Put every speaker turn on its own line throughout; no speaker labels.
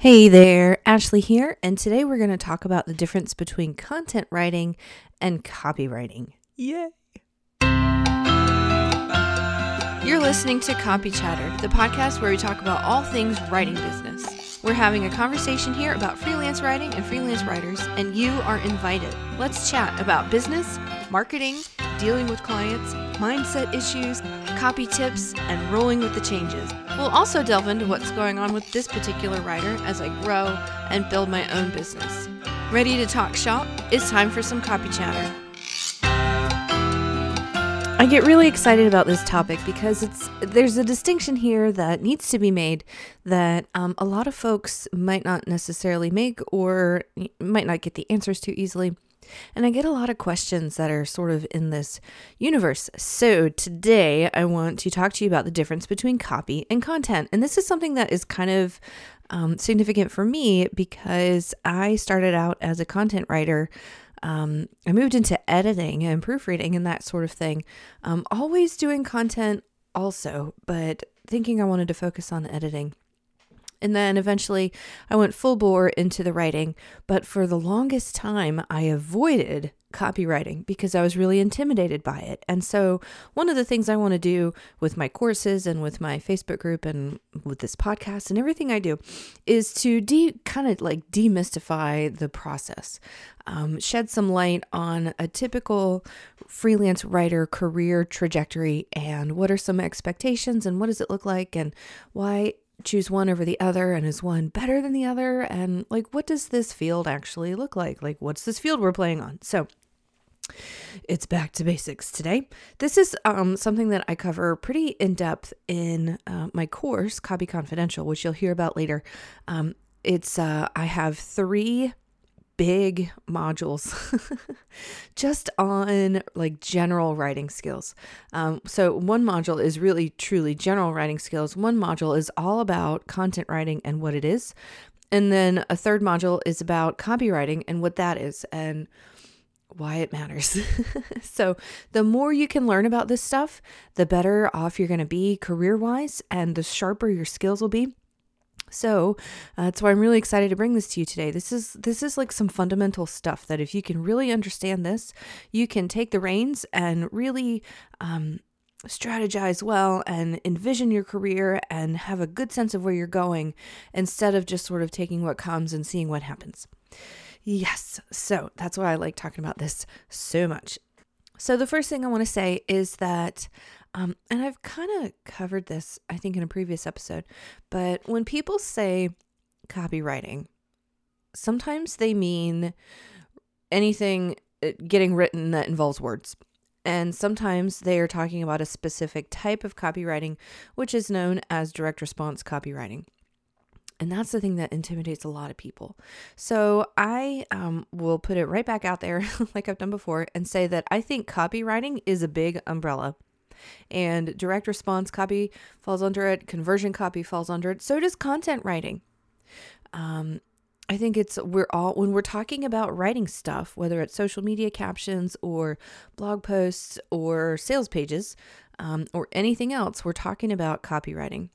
Hey there, Ashley here, and today we're going to talk about the difference between content writing and copywriting. Yay! You're listening to Copy Chatter, the podcast where we talk about all things writing business. We're having a conversation here about freelance writing and freelance writers, and you are invited. Let's chat about business, marketing, dealing with clients, mindset issues, copy tips, and rolling with the changes. We'll also delve into what's going on with this particular writer as I grow and build my own business. Ready to talk shop? It's time for some copy chatter. I get really excited about this topic because it's there's a distinction here that needs to be made that um, a lot of folks might not necessarily make or might not get the answers to easily. And I get a lot of questions that are sort of in this universe. So today I want to talk to you about the difference between copy and content. And this is something that is kind of um, significant for me because I started out as a content writer. Um, I moved into editing and proofreading and that sort of thing. Um, always doing content also, but thinking I wanted to focus on editing. And then eventually I went full bore into the writing. But for the longest time, I avoided copywriting because I was really intimidated by it. And so, one of the things I want to do with my courses and with my Facebook group and with this podcast and everything I do is to de kind of like demystify the process, um, shed some light on a typical freelance writer career trajectory and what are some expectations and what does it look like and why choose one over the other and is one better than the other and like what does this field actually look like? Like what's this field we're playing on? So it's back to basics today. This is um, something that I cover pretty in depth in uh, my course, Copy Confidential, which you'll hear about later. Um, it's uh, I have three big modules just on like general writing skills. Um, so, one module is really truly general writing skills. One module is all about content writing and what it is. And then a third module is about copywriting and what that is and why it matters. so, the more you can learn about this stuff, the better off you're going to be career wise and the sharper your skills will be. So uh, that's why I'm really excited to bring this to you today. This is this is like some fundamental stuff that if you can really understand this, you can take the reins and really um, strategize well and envision your career and have a good sense of where you're going instead of just sort of taking what comes and seeing what happens. Yes, so that's why I like talking about this so much. So, the first thing I want to say is that um, and I've kind of covered this, I think, in a previous episode, but when people say copywriting, sometimes they mean anything uh, getting written that involves words. And sometimes they are talking about a specific type of copywriting, which is known as direct response copywriting. And that's the thing that intimidates a lot of people. So I um, will put it right back out there, like I've done before, and say that I think copywriting is a big umbrella and direct response copy falls under it, conversion copy falls under it. So does content writing. Um, I think it's we're all when we're talking about writing stuff, whether it's social media captions or blog posts or sales pages um, or anything else, we're talking about copywriting.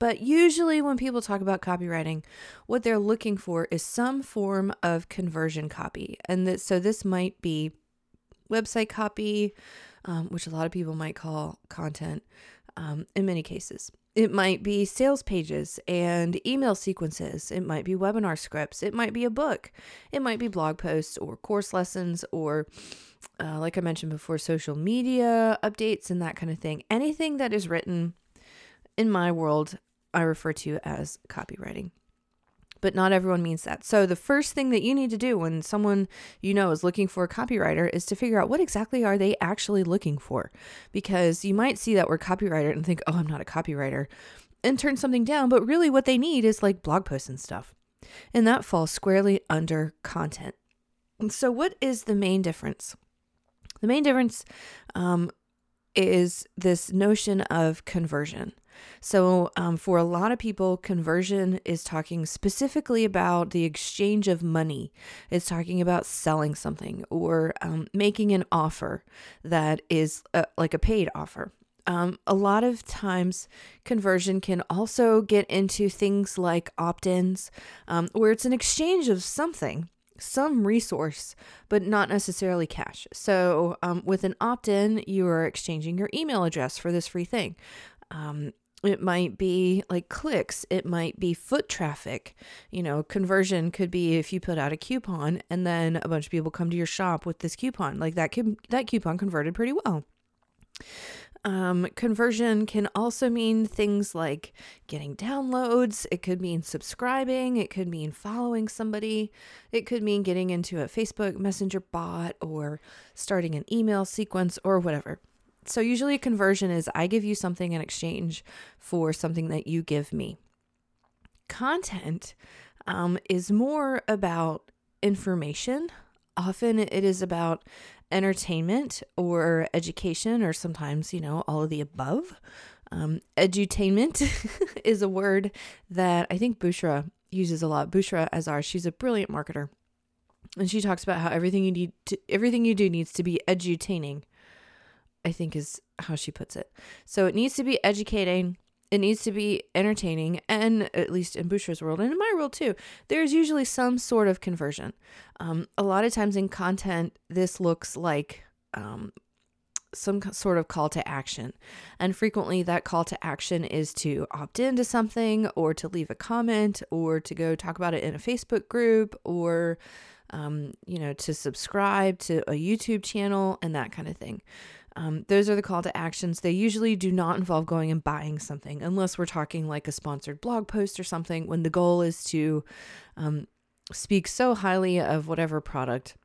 But usually, when people talk about copywriting, what they're looking for is some form of conversion copy. And that, so this might be website copy, um, which a lot of people might call content um, in many cases. It might be sales pages and email sequences. It might be webinar scripts. It might be a book. It might be blog posts or course lessons or, uh, like I mentioned before, social media updates and that kind of thing. Anything that is written in my world, I refer to as copywriting but not everyone means that. So the first thing that you need to do when someone you know is looking for a copywriter is to figure out what exactly are they actually looking for. Because you might see that word copywriter and think, "Oh, I'm not a copywriter." And turn something down, but really what they need is like blog posts and stuff. And that falls squarely under content. And so what is the main difference? The main difference um, is this notion of conversion. So, um, for a lot of people, conversion is talking specifically about the exchange of money. It's talking about selling something or um, making an offer that is uh, like a paid offer. Um, a lot of times, conversion can also get into things like opt ins, um, where it's an exchange of something, some resource, but not necessarily cash. So, um, with an opt in, you are exchanging your email address for this free thing. Um, it might be like clicks it might be foot traffic you know conversion could be if you put out a coupon and then a bunch of people come to your shop with this coupon like that could that coupon converted pretty well um, conversion can also mean things like getting downloads. It could mean subscribing. It could mean following somebody. It could mean getting into a Facebook Messenger bot or starting an email sequence or whatever. So, usually, a conversion is I give you something in exchange for something that you give me. Content um, is more about information. Often, it is about entertainment or education, or sometimes, you know, all of the above. Um, edutainment is a word that I think Bushra uses a lot. Bushra Azhar, she's a brilliant marketer. And she talks about how everything you need to, everything you do needs to be edutaining. I think is how she puts it. So it needs to be educating, it needs to be entertaining, and at least in Bushra's world and in my world too, there's usually some sort of conversion. Um, a lot of times in content, this looks like um, some sort of call to action. And frequently, that call to action is to opt into something or to leave a comment or to go talk about it in a Facebook group or, um, you know, to subscribe to a YouTube channel and that kind of thing. Um, those are the call to actions. They usually do not involve going and buying something unless we're talking like a sponsored blog post or something when the goal is to um, speak so highly of whatever product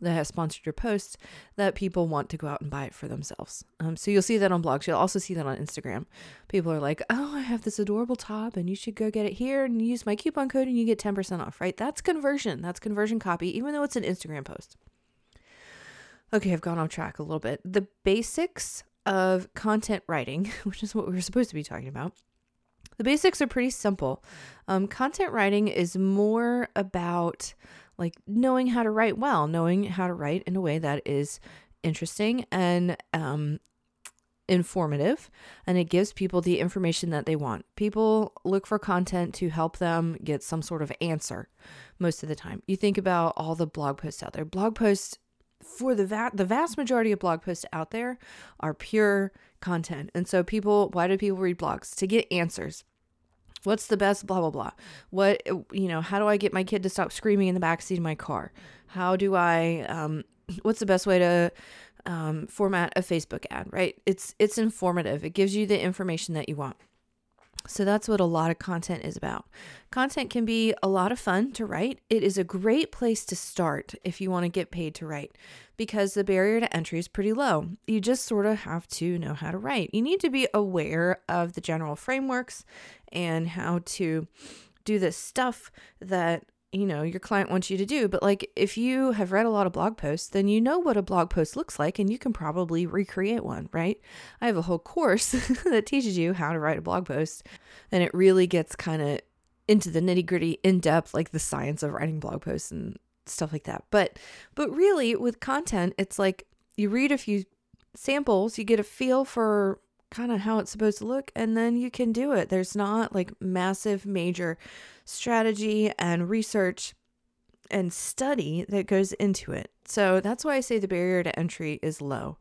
that has sponsored your post that people want to go out and buy it for themselves. Um, so you'll see that on blogs. You'll also see that on Instagram. People are like, oh, I have this adorable top and you should go get it here and use my coupon code and you get 10% off, right? That's conversion. That's conversion copy, even though it's an Instagram post. Okay, I've gone off track a little bit. The basics of content writing, which is what we were supposed to be talking about, the basics are pretty simple. Um, content writing is more about like knowing how to write well, knowing how to write in a way that is interesting and um, informative, and it gives people the information that they want. People look for content to help them get some sort of answer most of the time. You think about all the blog posts out there. Blog posts for the va- the vast majority of blog posts out there are pure content. And so people, why do people read blogs? To get answers. What's the best blah blah blah? What you know, how do I get my kid to stop screaming in the backseat of my car? How do I um what's the best way to um, format a Facebook ad, right? It's it's informative. It gives you the information that you want. So that's what a lot of content is about. Content can be a lot of fun to write. It is a great place to start if you want to get paid to write because the barrier to entry is pretty low. You just sort of have to know how to write. You need to be aware of the general frameworks and how to do this stuff that you know your client wants you to do but like if you have read a lot of blog posts then you know what a blog post looks like and you can probably recreate one right? I have a whole course that teaches you how to write a blog post and it really gets kind of into the nitty gritty in depth like the science of writing blog posts and stuff like that. But but really with content it's like you read a few samples you get a feel for kind of how it's supposed to look and then you can do it there's not like massive major strategy and research and study that goes into it. So that's why I say the barrier to entry is low.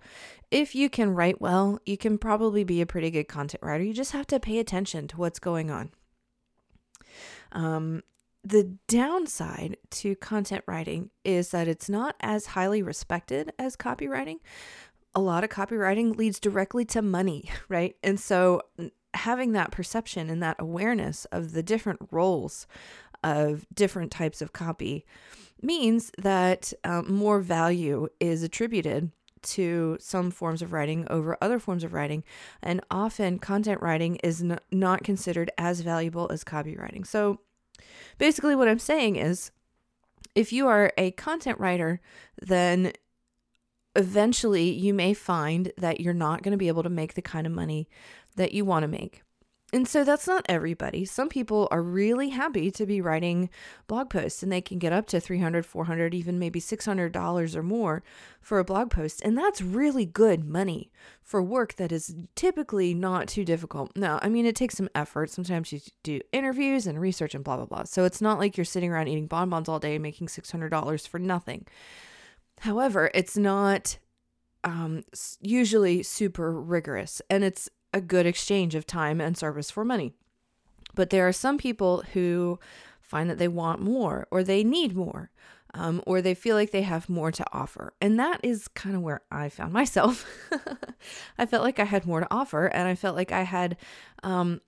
If you can write well, you can probably be a pretty good content writer. You just have to pay attention to what's going on. Um, the downside to content writing is that it's not as highly respected as copywriting. A lot of copywriting leads directly to money, right? And so having that perception and that awareness of the different roles of different types of copy means that um, more value is attributed to some forms of writing over other forms of writing. And often content writing is n- not considered as valuable as copywriting. So basically, what I'm saying is if you are a content writer, then eventually you may find that you're not going to be able to make the kind of money that you want to make. and so that's not everybody. Some people are really happy to be writing blog posts and they can get up to 300, 400, even maybe $600 or more for a blog post. And that's really good money for work that is typically not too difficult. Now, I mean, it takes some effort. Sometimes you do interviews and research and blah, blah, blah. So it's not like you're sitting around eating bonbons all day making $600 for nothing. However, it's not um, usually super rigorous and it's a good exchange of time and service for money. But there are some people who find that they want more or they need more. Um, or they feel like they have more to offer. And that is kind of where I found myself. I felt like I had more to offer, and I felt like I had um,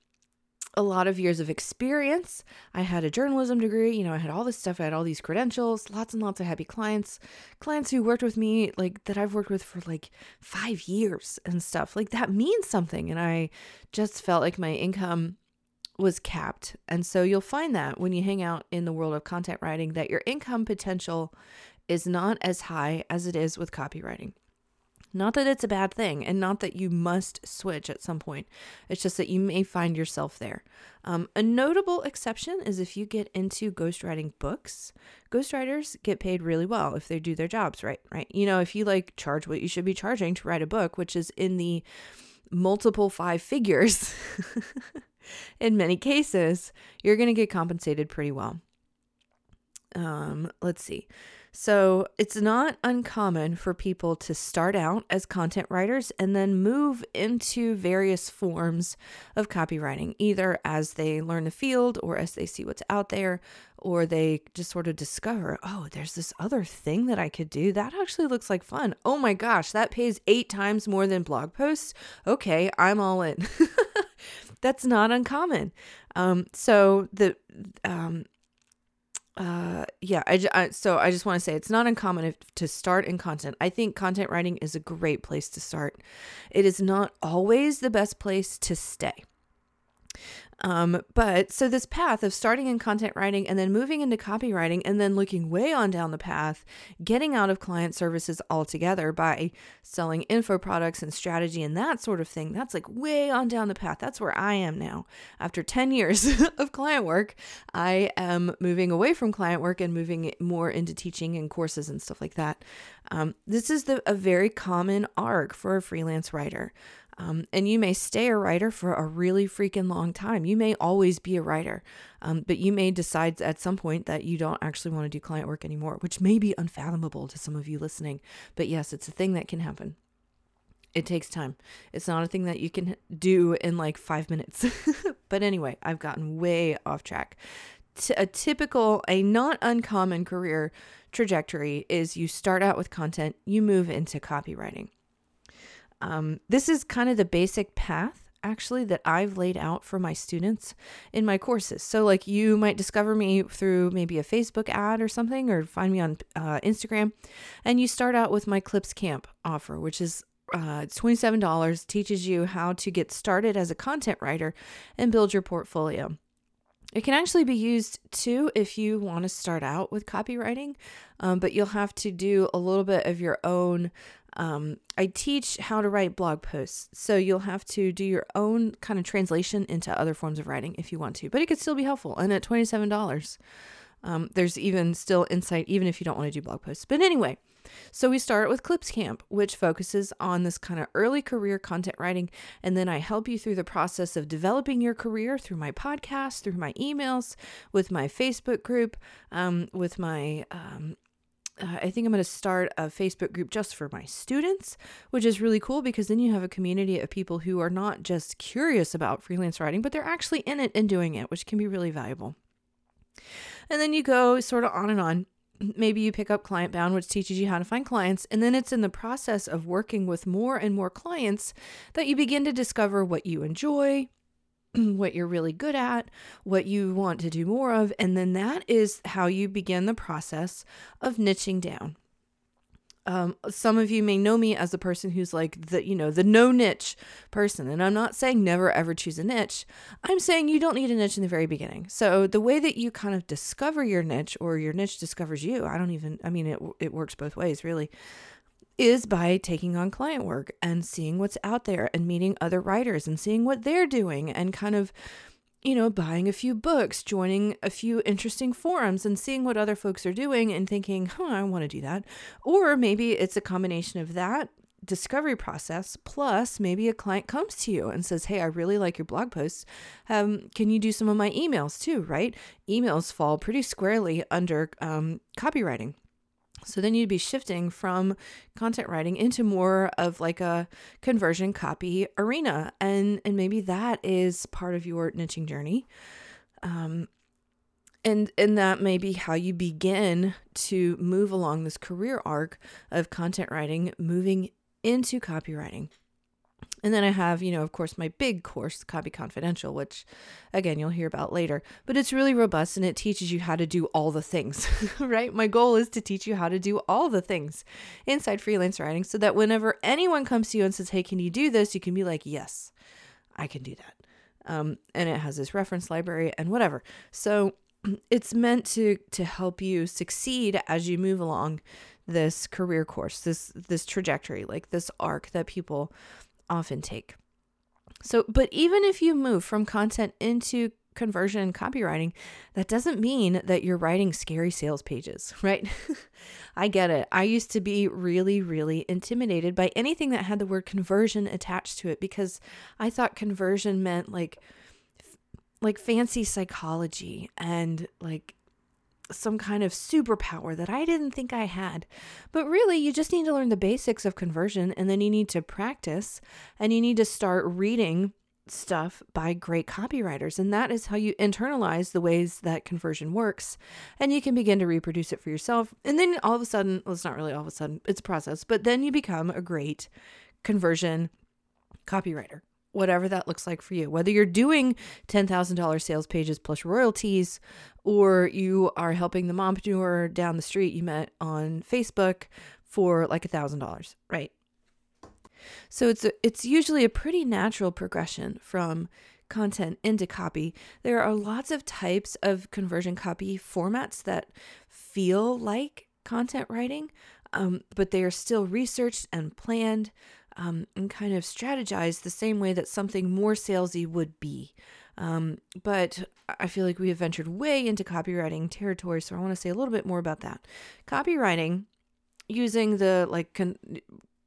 a lot of years of experience. I had a journalism degree, you know, I had all this stuff, I had all these credentials, lots and lots of happy clients, clients who worked with me, like that I've worked with for like five years and stuff. Like that means something. And I just felt like my income was capped. And so you'll find that when you hang out in the world of content writing, that your income potential is not as high as it is with copywriting. Not that it's a bad thing and not that you must switch at some point. It's just that you may find yourself there. Um, a notable exception is if you get into ghostwriting books. Ghostwriters get paid really well if they do their jobs right, right? You know, if you like charge what you should be charging to write a book, which is in the multiple five figures, in many cases, you're going to get compensated pretty well. Um, let's see. So it's not uncommon for people to start out as content writers and then move into various forms of copywriting, either as they learn the field or as they see what's out there, or they just sort of discover, oh, there's this other thing that I could do. That actually looks like fun. Oh my gosh, that pays eight times more than blog posts. Okay, I'm all in. That's not uncommon. Um, so the um, uh yeah I, I so i just want to say it's not uncommon if, to start in content. I think content writing is a great place to start. It is not always the best place to stay um, but so this path of starting in content writing and then moving into copywriting and then looking way on down the path, getting out of client services altogether by selling info products and strategy and that sort of thing, that's like way on down the path. That's where I am now. After 10 years of client work, I am moving away from client work and moving more into teaching and courses and stuff like that. Um, this is the, a very common arc for a freelance writer. Um, and you may stay a writer for a really freaking long time. You may always be a writer, um, but you may decide at some point that you don't actually want to do client work anymore, which may be unfathomable to some of you listening. But yes, it's a thing that can happen. It takes time. It's not a thing that you can do in like five minutes. but anyway, I've gotten way off track. T- a typical, a not uncommon career trajectory is you start out with content, you move into copywriting. Um, this is kind of the basic path actually that I've laid out for my students in my courses. So, like, you might discover me through maybe a Facebook ad or something, or find me on uh, Instagram, and you start out with my Clips Camp offer, which is uh, it's $27, teaches you how to get started as a content writer and build your portfolio. It can actually be used too if you want to start out with copywriting, um, but you'll have to do a little bit of your own um, I teach how to write blog posts. So you'll have to do your own kind of translation into other forms of writing if you want to, but it could still be helpful. And at $27, um, there's even still insight, even if you don't want to do blog posts. But anyway, so we start with Clips Camp, which focuses on this kind of early career content writing. And then I help you through the process of developing your career through my podcast, through my emails, with my Facebook group, um, with my um, uh, I think I'm going to start a Facebook group just for my students, which is really cool because then you have a community of people who are not just curious about freelance writing, but they're actually in it and doing it, which can be really valuable. And then you go sort of on and on. Maybe you pick up Client Bound, which teaches you how to find clients. And then it's in the process of working with more and more clients that you begin to discover what you enjoy, what you're really good at, what you want to do more of, and then that is how you begin the process of niching down. Um, some of you may know me as a person who's like the, you know, the no niche person. And I'm not saying never ever choose a niche. I'm saying you don't need a niche in the very beginning. So the way that you kind of discover your niche or your niche discovers you, I don't even, I mean, it, it works both ways really is by taking on client work and seeing what's out there and meeting other writers and seeing what they're doing and kind of you know, buying a few books, joining a few interesting forums and seeing what other folks are doing and thinking, huh, I want to do that. Or maybe it's a combination of that discovery process plus maybe a client comes to you and says hey i really like your blog posts. Um, can you do some of my emails too? Right? Emails fall pretty squarely under um, copywriting so then you'd be shifting from content writing into more of like a conversion copy arena. And and maybe that is part of your niching journey. Um and and that may be how you begin to move along this career arc of content writing, moving into copywriting. And then I have, you know, of course, my big course, Copy Confidential, which again, you'll hear about later. But it's really robust and it teaches you how to do all the things, right? My goal is to teach you how to do all the things inside freelance writing so that whenever anyone comes to you and says, hey, can you do this? You can be like, yes, I can do that. Um, and it has this reference library and whatever. So it's meant to to help you succeed as you move along this career course, this this trajectory, like this arc that people often take. So, but even if you move from content into conversion and copywriting, that doesn't mean that you're writing scary sales pages, right? I get it. I used to be really, really intimidated by anything that had the word conversion attached to it because I thought conversion meant like like fancy psychology and like some kind of superpower that I didn't think I had. But really, you just need to learn the basics of conversion and then you need to practice and you need to start reading stuff by great copywriters. And that is how you internalize the ways that conversion works. And you can begin to reproduce it for yourself. And then all of a sudden, well, it's not really all of a sudden, it's a process, but then you become a great conversion copywriter whatever that looks like for you. Whether you're doing $10,000 sales pages plus royalties, or you are helping the mompreneur down the street you met on Facebook for like $1,000, right? So it's a, it's usually a pretty natural progression from content into copy. There are lots of types of conversion copy formats that feel like content writing, um, but they are still researched and planned um, and kind of strategize the same way that something more salesy would be. Um, but I feel like we have ventured way into copywriting territory, so I want to say a little bit more about that. Copywriting, using the like con-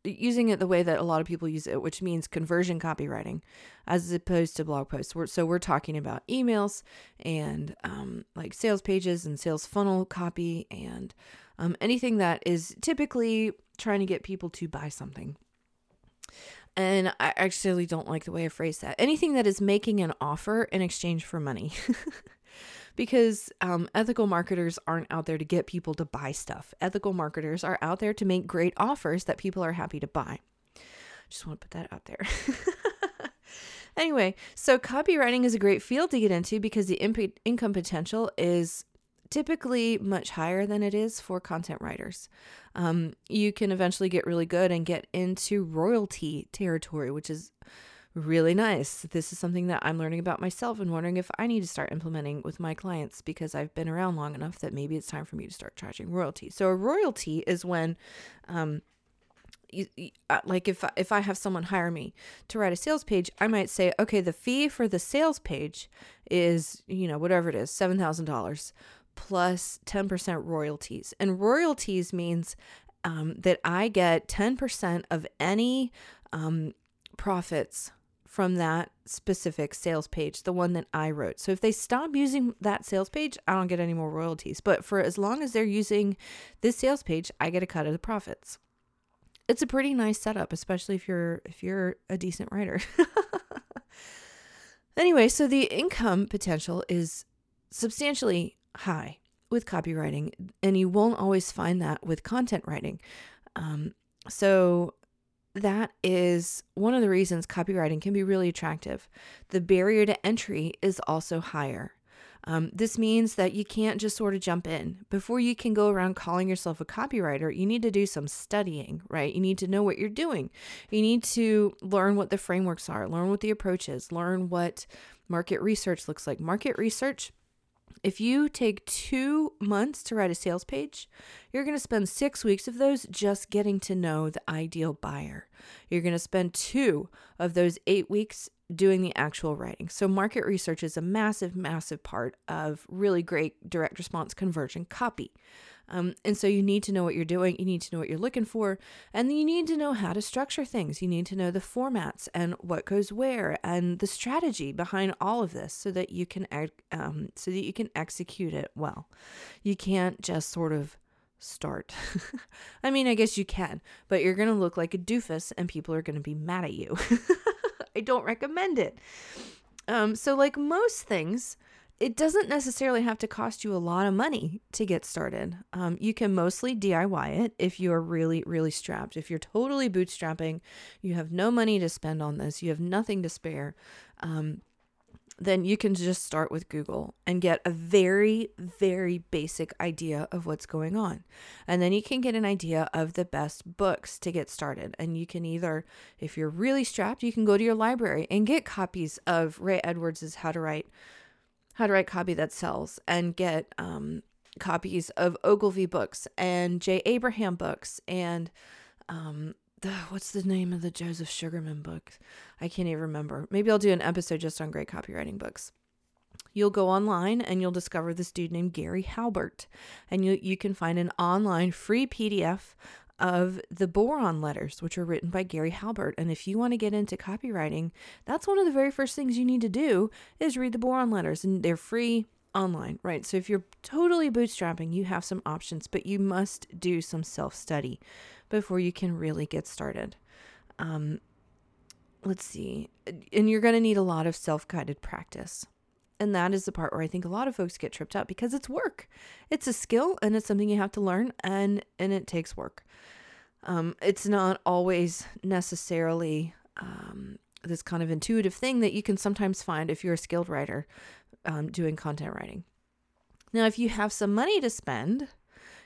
using it the way that a lot of people use it, which means conversion copywriting, as opposed to blog posts. We're, so we're talking about emails and um, like sales pages and sales funnel copy and um, anything that is typically trying to get people to buy something. And I actually don't like the way I phrase that. Anything that is making an offer in exchange for money. because um, ethical marketers aren't out there to get people to buy stuff. Ethical marketers are out there to make great offers that people are happy to buy. Just want to put that out there. anyway, so copywriting is a great field to get into because the imp- income potential is typically much higher than it is for content writers. Um, you can eventually get really good and get into royalty territory, which is really nice. This is something that I'm learning about myself and wondering if I need to start implementing with my clients because I've been around long enough that maybe it's time for me to start charging royalty. So a royalty is when um, uh, like if if I have someone hire me to write a sales page, I might say, okay, the fee for the sales page is you know whatever it is, seven thousand dollars plus 10% royalties. And royalties means um, that I get 10% of any um, profits from that specific sales page, the one that I wrote. So if they stop using that sales page, I don't get any more royalties. But for as long as they're using this sales page, I get a cut of the profits. It's a pretty nice setup, especially if you're if you're a decent writer. anyway, so the income potential is substantially high with copywriting, and you won't always find that with content writing. Um, so, that is one of the reasons copywriting can be really attractive. The barrier to entry is also higher. Um, this means that you can't just sort of jump in. Before you can go around calling yourself a copywriter, you need to do some studying, right? You need to know what you're doing. You need to learn what the frameworks are, learn what the approach is, learn what market research looks like. Market research if you take two months to write a sales page, you're going to spend six weeks of those just getting to know the ideal buyer. You're going to spend two of those eight weeks doing the actual writing. So, market research is a massive, massive part of really great direct response conversion copy. Um, and so you need to know what you're doing, you need to know what you're looking for, and you need to know how to structure things. You need to know the formats and what goes where and the strategy behind all of this so that you can um, so that you can execute it well. You can't just sort of start. I mean, I guess you can, but you're going to look like a doofus and people are going to be mad at you. I don't recommend it. Um, so, like most things, it doesn't necessarily have to cost you a lot of money to get started. Um, you can mostly DIY it if you are really, really strapped. If you're totally bootstrapping, you have no money to spend on this, you have nothing to spare, um, then you can just start with Google and get a very, very basic idea of what's going on. And then you can get an idea of the best books to get started. And you can either, if you're really strapped, you can go to your library and get copies of Ray Edwards's How to Write how to write copy that sells and get um, copies of Ogilvy books and Jay Abraham books and um, the, what's the name of the Joseph Sugarman book? I can't even remember. Maybe I'll do an episode just on great copywriting books. You'll go online and you'll discover this dude named Gary Halbert, and you you can find an online free PDF of the boron letters, which are written by Gary Halbert. And if you want to get into copywriting, that's one of the very first things you need to do is read the boron letters, and they're free online, right? So if you're totally bootstrapping, you have some options, but you must do some self study before you can really get started. Um, let's see, and you're going to need a lot of self guided practice. And that is the part where I think a lot of folks get tripped up because it's work. It's a skill and it's something you have to learn and and it takes work. Um, it's not always necessarily um, this kind of intuitive thing that you can sometimes find if you're a skilled writer um, doing content writing. Now, if you have some money to spend,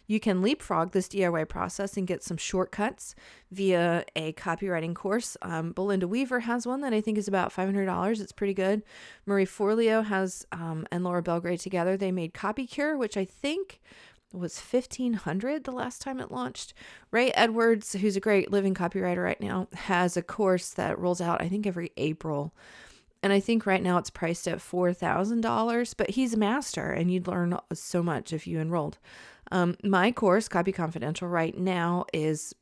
you can leapfrog this DIY process and get some shortcuts via a copywriting course. Um, Belinda Weaver has one that I think is about $500. It's pretty good. Marie Forleo has, um, and Laura Belgray together, they made Copy Cure, which I think was 1500 the last time it launched. Ray Edwards, who's a great living copywriter right now, has a course that rolls out I think every April. And I think right now it's priced at $4,000, but he's a master and you'd learn so much if you enrolled. Um, my course, Copy Confidential, right now is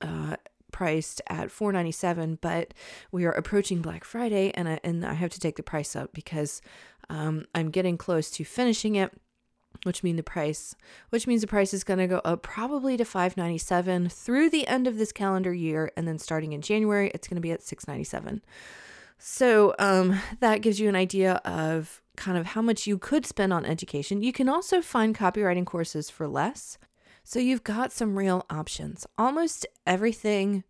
uh, priced at 497 but we are approaching black friday and I, and I have to take the price up because um, i'm getting close to finishing it which mean the price which means the price is going to go up probably to 597 through the end of this calendar year and then starting in January it's going to be at 697 so um, that gives you an idea of kind of how much you could spend on education you can also find copywriting courses for less so you've got some real options almost everything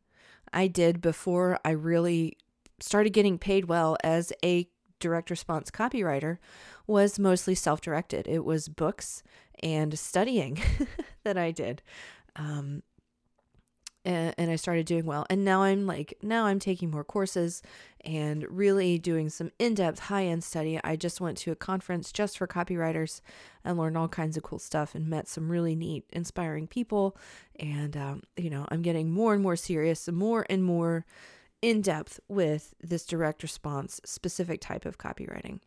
i did before i really started getting paid well as a direct response copywriter was mostly self directed. It was books and studying that I did. Um, and, and I started doing well. And now I'm like, now I'm taking more courses and really doing some in depth, high end study. I just went to a conference just for copywriters and learned all kinds of cool stuff and met some really neat, inspiring people. And, um, you know, I'm getting more and more serious, more and more in depth with this direct response specific type of copywriting.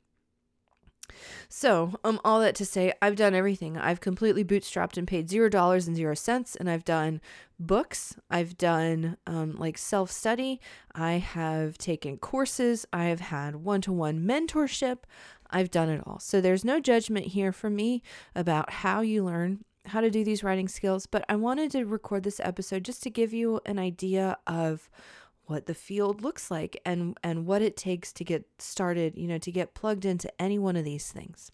So, um, all that to say, I've done everything. I've completely bootstrapped and paid zero dollars and zero cents, and I've done books. I've done um, like self study. I have taken courses. I have had one to one mentorship. I've done it all. So, there's no judgment here for me about how you learn how to do these writing skills, but I wanted to record this episode just to give you an idea of what the field looks like and and what it takes to get started, you know, to get plugged into any one of these things.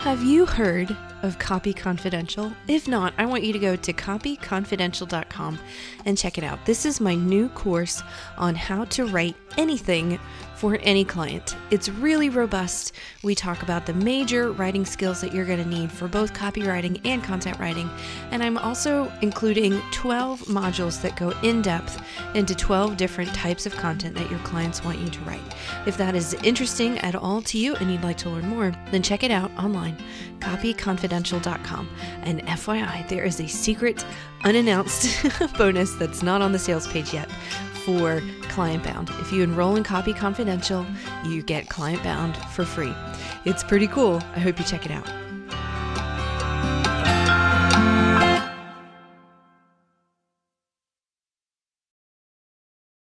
Have you heard of Copy Confidential? If not, I want you to go to copyconfidential.com and check it out. This is my new course on how to write anything for any client. It's really robust. We talk about the major writing skills that you're going to need for both copywriting and content writing. And I'm also including 12 modules that go in depth into 12 different types of content that your clients want you to write. If that is interesting at all to you and you'd like to learn more, then check it out online, copyconfidential.com copyconfidential.com. And FYI, there is a secret, unannounced bonus that's not on the sales page yet for Client Bound. If you enroll in Copy Confidential, you get Client Bound for free. It's pretty cool. I hope you check it out.